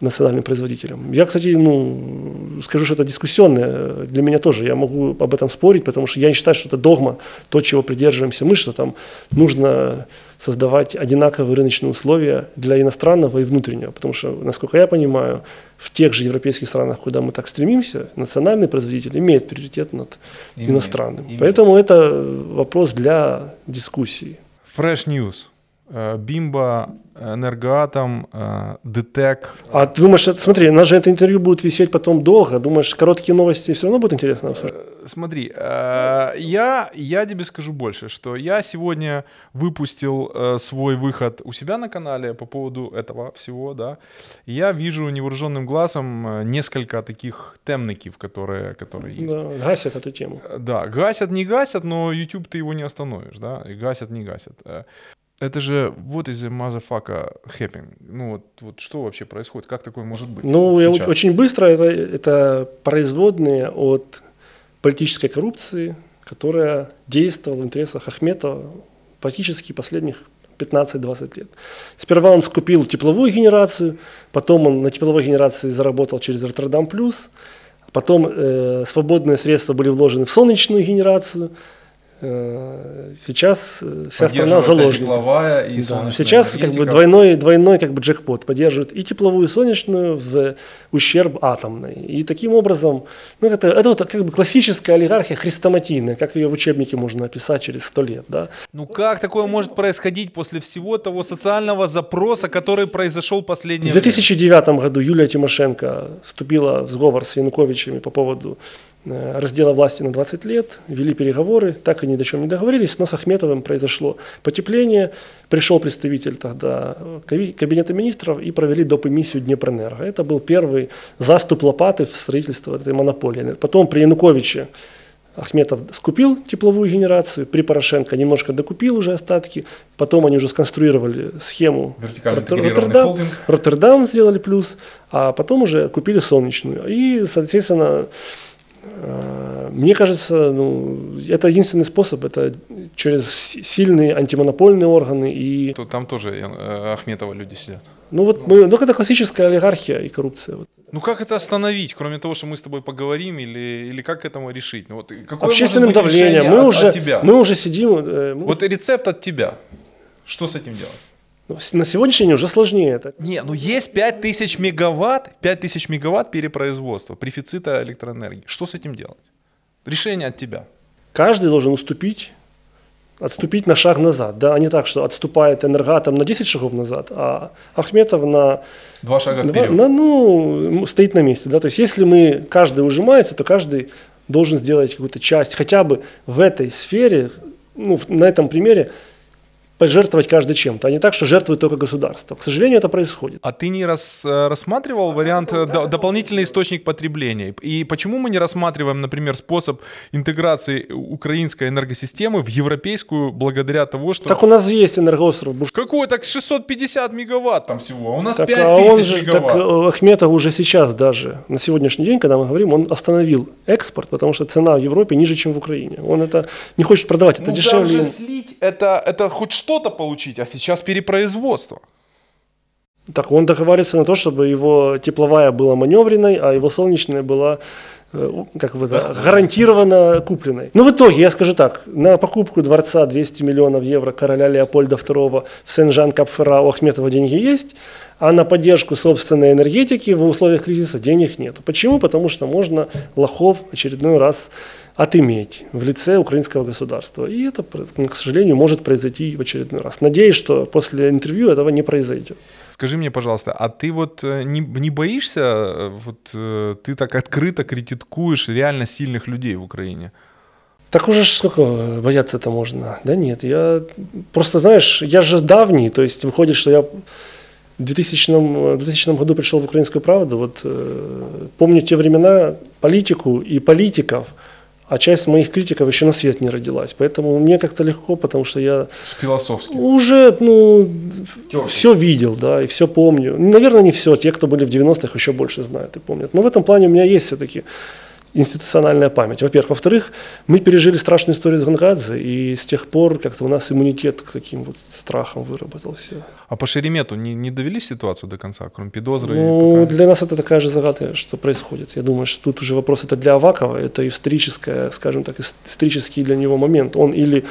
национальным производителям. Я, кстати, ну, скажу, что это дискуссионное для меня тоже. Я могу об этом спорить, потому что я не считаю, что это догма, то, чего придерживаемся мы, что там нужно создавать одинаковые рыночные условия для иностранного и внутреннего. Потому что, насколько я понимаю, в тех же европейских странах, куда мы так стремимся, национальный производитель имеет приоритет над имеет, иностранным. Имеет. Поэтому это вопрос для дискуссии. Fresh News. Э, Бимба, Энергоатом, э, ДТЭК. А ты думаешь, смотри, у нас же это интервью будет висеть потом долго. Думаешь, короткие новости все равно будет интересно обсуждать? Э, смотри, я, я тебе скажу больше, что я сегодня выпустил свой выход у себя на канале по поводу этого всего, да. Я вижу невооруженным глазом несколько таких темников, которые, которые есть. Да, гасят эту тему. Да, гасят, не гасят, но YouTube ты его не остановишь, да, гасят, не гасят это же вот из motherfucker happening. Ну вот, вот что вообще происходит? Как такое может быть? Ну, сейчас? очень быстро это, это производные от политической коррупции, которая действовала в интересах Ахметова практически последних 15-20 лет. Сперва он скупил тепловую генерацию, потом он на тепловой генерации заработал через Роттердам Плюс, потом э, свободные средства были вложены в солнечную генерацию, сейчас э, вся страна заложника. и да. Сейчас как бы двойной, двойной как бы джекпот поддерживает и тепловую, и солнечную в ущерб атомной. И таким образом, ну это, это вот как бы классическая олигархия хрестоматийная, как ее в учебнике можно описать через сто лет. Да? Ну как такое может происходить после всего того социального запроса, который произошел последнее В 2009 время? году Юлия Тимошенко вступила в сговор с Януковичами по поводу Э, раздела власти на 20 лет, вели переговоры, так и ни до чем не договорились, но с Ахметовым произошло потепление, пришел представитель тогда э, кабинета министров и провели доп. эмиссию Днепрэнерго. Это был первый заступ лопаты в строительство этой монополии. Потом при Януковиче Ахметов скупил тепловую генерацию, при Порошенко немножко докупил уже остатки, потом они уже сконструировали схему Роттердам, Роттердам сделали плюс, а потом уже купили солнечную. И, соответственно, Э, мне кажется, ну, это единственный способ, это через сильные антимонопольные органы и... Там тоже э, Ахметова люди сидят. Ну вот мы, ну это классическая олигархия и коррупция. Вот. Ну как это остановить, кроме того, что мы с тобой поговорим, или, или как этому решить? Ну, вот, какое Общественным давлением. Мы, от, уже, от тебя? мы уже сидим... Э, мы... Вот рецепт от тебя. Что с этим делать? На сегодняшний день уже сложнее это. Не, ну есть 5000 мегаватт, 5000 мегаватт перепроизводства, префицита электроэнергии. Что с этим делать? Решение от тебя. Каждый должен уступить, отступить на шаг назад. Да? А не так, что отступает энергатом на 10 шагов назад, а Ахметов на... Два шага вперед. На, ну, стоит на месте. Да? То есть если мы, каждый ужимается, то каждый должен сделать какую-то часть, хотя бы в этой сфере, ну, на этом примере, пожертвовать каждый чем-то, а не так, что жертвует только государство. К сожалению, это происходит. А ты не рас, э, рассматривал вариант э, до- дополнительный источник потребления? И почему мы не рассматриваем, например, способ интеграции украинской энергосистемы в европейскую благодаря того, что... Так у нас есть энергоостров Буш- Какой? Так 650 мегаватт там всего, а у нас Так, 5000 а он же, мегаватт. так э, Ахметов уже сейчас даже, на сегодняшний день, когда мы говорим, он остановил экспорт, потому что цена в Европе ниже, чем в Украине. Он это не хочет продавать, это ну, дешевле. даже слить, это, это хоть что-то получить, а сейчас перепроизводство. Так он договаривается на то, чтобы его тепловая была маневренной, а его солнечная была э, как бы гарантированно купленной. Ну, в итоге, я скажу так, на покупку дворца 200 миллионов евро короля Леопольда II в Сен-Жан-Капфера у Ахметова деньги есть, а на поддержку собственной энергетики в условиях кризиса денег нет. Почему? Потому что можно лохов очередной раз отыметь в лице украинского государства. И это, к сожалению, может произойти в очередной раз. Надеюсь, что после интервью этого не произойдет. Скажи мне, пожалуйста, а ты вот э, не, не боишься, э, вот э, ты так открыто критикуешь реально сильных людей в Украине? Так уже сколько бояться это можно? Да нет, я просто, знаешь, я же давний, то есть выходит, что я в 2000, в 2000 году пришел в «Украинскую правду», вот э, помню те времена, политику и политиков, а часть моих критиков еще на свет не родилась. Поэтому мне как-то легко, потому что я Философски. уже ну, Тёртый. все видел, да, и все помню. Наверное, не все. Те, кто были в 90-х, еще больше знают и помнят. Но в этом плане у меня есть все-таки институциональная память. Во-первых. Во-вторых, мы пережили страшную историю с Гангадзе, и с тех пор как-то у нас иммунитет к таким вот страхам выработался. А по Шеремету не, не довели ситуацию до конца, кроме пидозры? Ну, пока? для нас это такая же загадка, что происходит. Я думаю, что тут уже вопрос это для Авакова, это историческое, скажем так, ис- исторический для него момент. Он или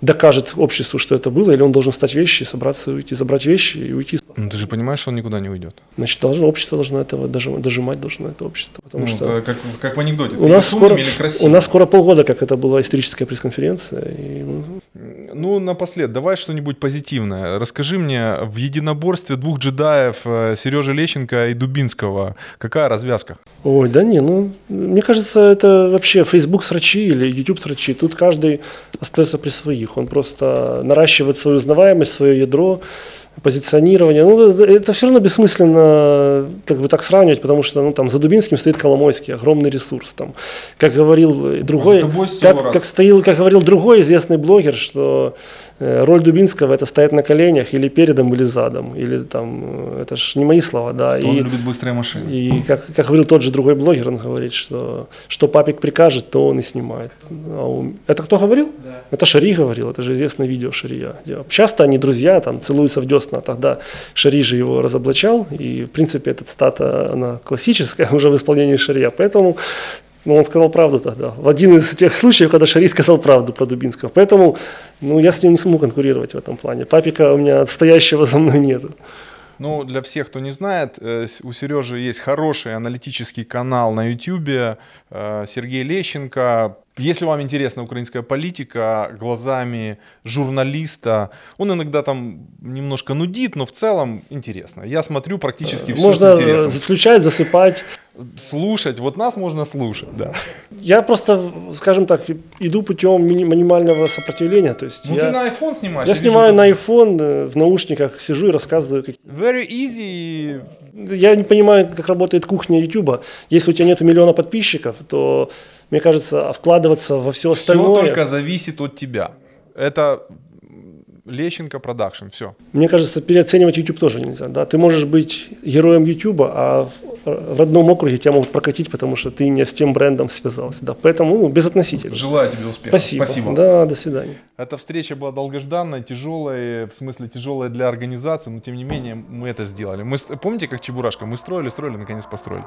докажет обществу, что это было, или он должен стать вещи, собраться уйти, забрать вещи и уйти. Ну, ты же понимаешь, что он никуда не уйдет. Значит, должно, общество должно этого дожимать, дожимать должно это общество. Потому Ну, что как, как в анекдоте. у нас, скоро, у нас скоро полгода, как это была историческая пресс-конференция. И, ну, Ну, напослед, давай что-нибудь позитивное. Расскажи мне, в единоборстве двух джедаев Сережи Лещенко и Дубинского, какая развязка? Ой, да не, ну, мне кажется, это вообще Facebook срачи или YouTube срачи. Тут каждый остается при своих. Он просто наращивает свою узнаваемость, свое ядро, позиционирование. Ну, это- все равно бессмысленно как бы так сравнивать, потому что ну, там за Дубинским стоит Коломойский, огромный ресурс. Там, как говорил э, другой, как, как, стоил, как говорил другой известный блогер, что э, роль Дубинского это стоять на коленях или передом, или задом. Или там, э, это ж не мои слова, да. Что он И- любит быстрые машины. и как, как говорил тот же другой блогер, он говорит, что что папик прикажет, то он и снимает. А у- Это кто говорил? Это Шари говорил, это же известное видео Шария. Часто они друзья, там целуются в десна, а тогда Шари же его разоблачал, и в принципе эта цитата, она классическая уже в исполнении Шария, поэтому ну, он сказал правду тогда. В один из тех случаев, когда Шари сказал правду про Дубинского. Поэтому ну, я с ним не смогу конкурировать в этом плане. Папика у меня стоящего за мной нет. Ну, для всех, кто не знает, э, у Сережи есть хороший аналитический канал на YouTube, э, Сергей Лещенко. Если вам интересна украинская политика глазами журналиста, он иногда там немножко нудит, но в целом интересно. Я смотрю практически все Можно с интересом. включать, засыпать. Слушать, вот нас можно слушать, да. Я просто, скажем так, иду путем мини- минимального сопротивления. То есть Ну я, ты на iPhone снимаешь? я снимаю на iPhone, э, в наушниках сижу и рассказываю. Как... Very easy. Я не понимаю, как работает кухня YouTube. Если у тебя нет миллиона подписчиков, то, мне кажется, вкладываться во все Все остальное... только зависит от тебя. Это Лещенко продакшн, все. Мне кажется, переоценивать YouTube тоже нельзя. Да? Ты можешь быть героем YouTube, а в родном округе тебя могут прокатить, потому что ты не с тем брендом связался. Да? Поэтому ну, безотносительно. Желаю тебе успеха. Спасибо. Да, до свидания. Эта встреча была долгожданной, тяжелой, в смысле тяжелой для организации, но тем не менее мы это сделали. Мы, помните, как Чебурашка? Мы строили, строили, наконец построили.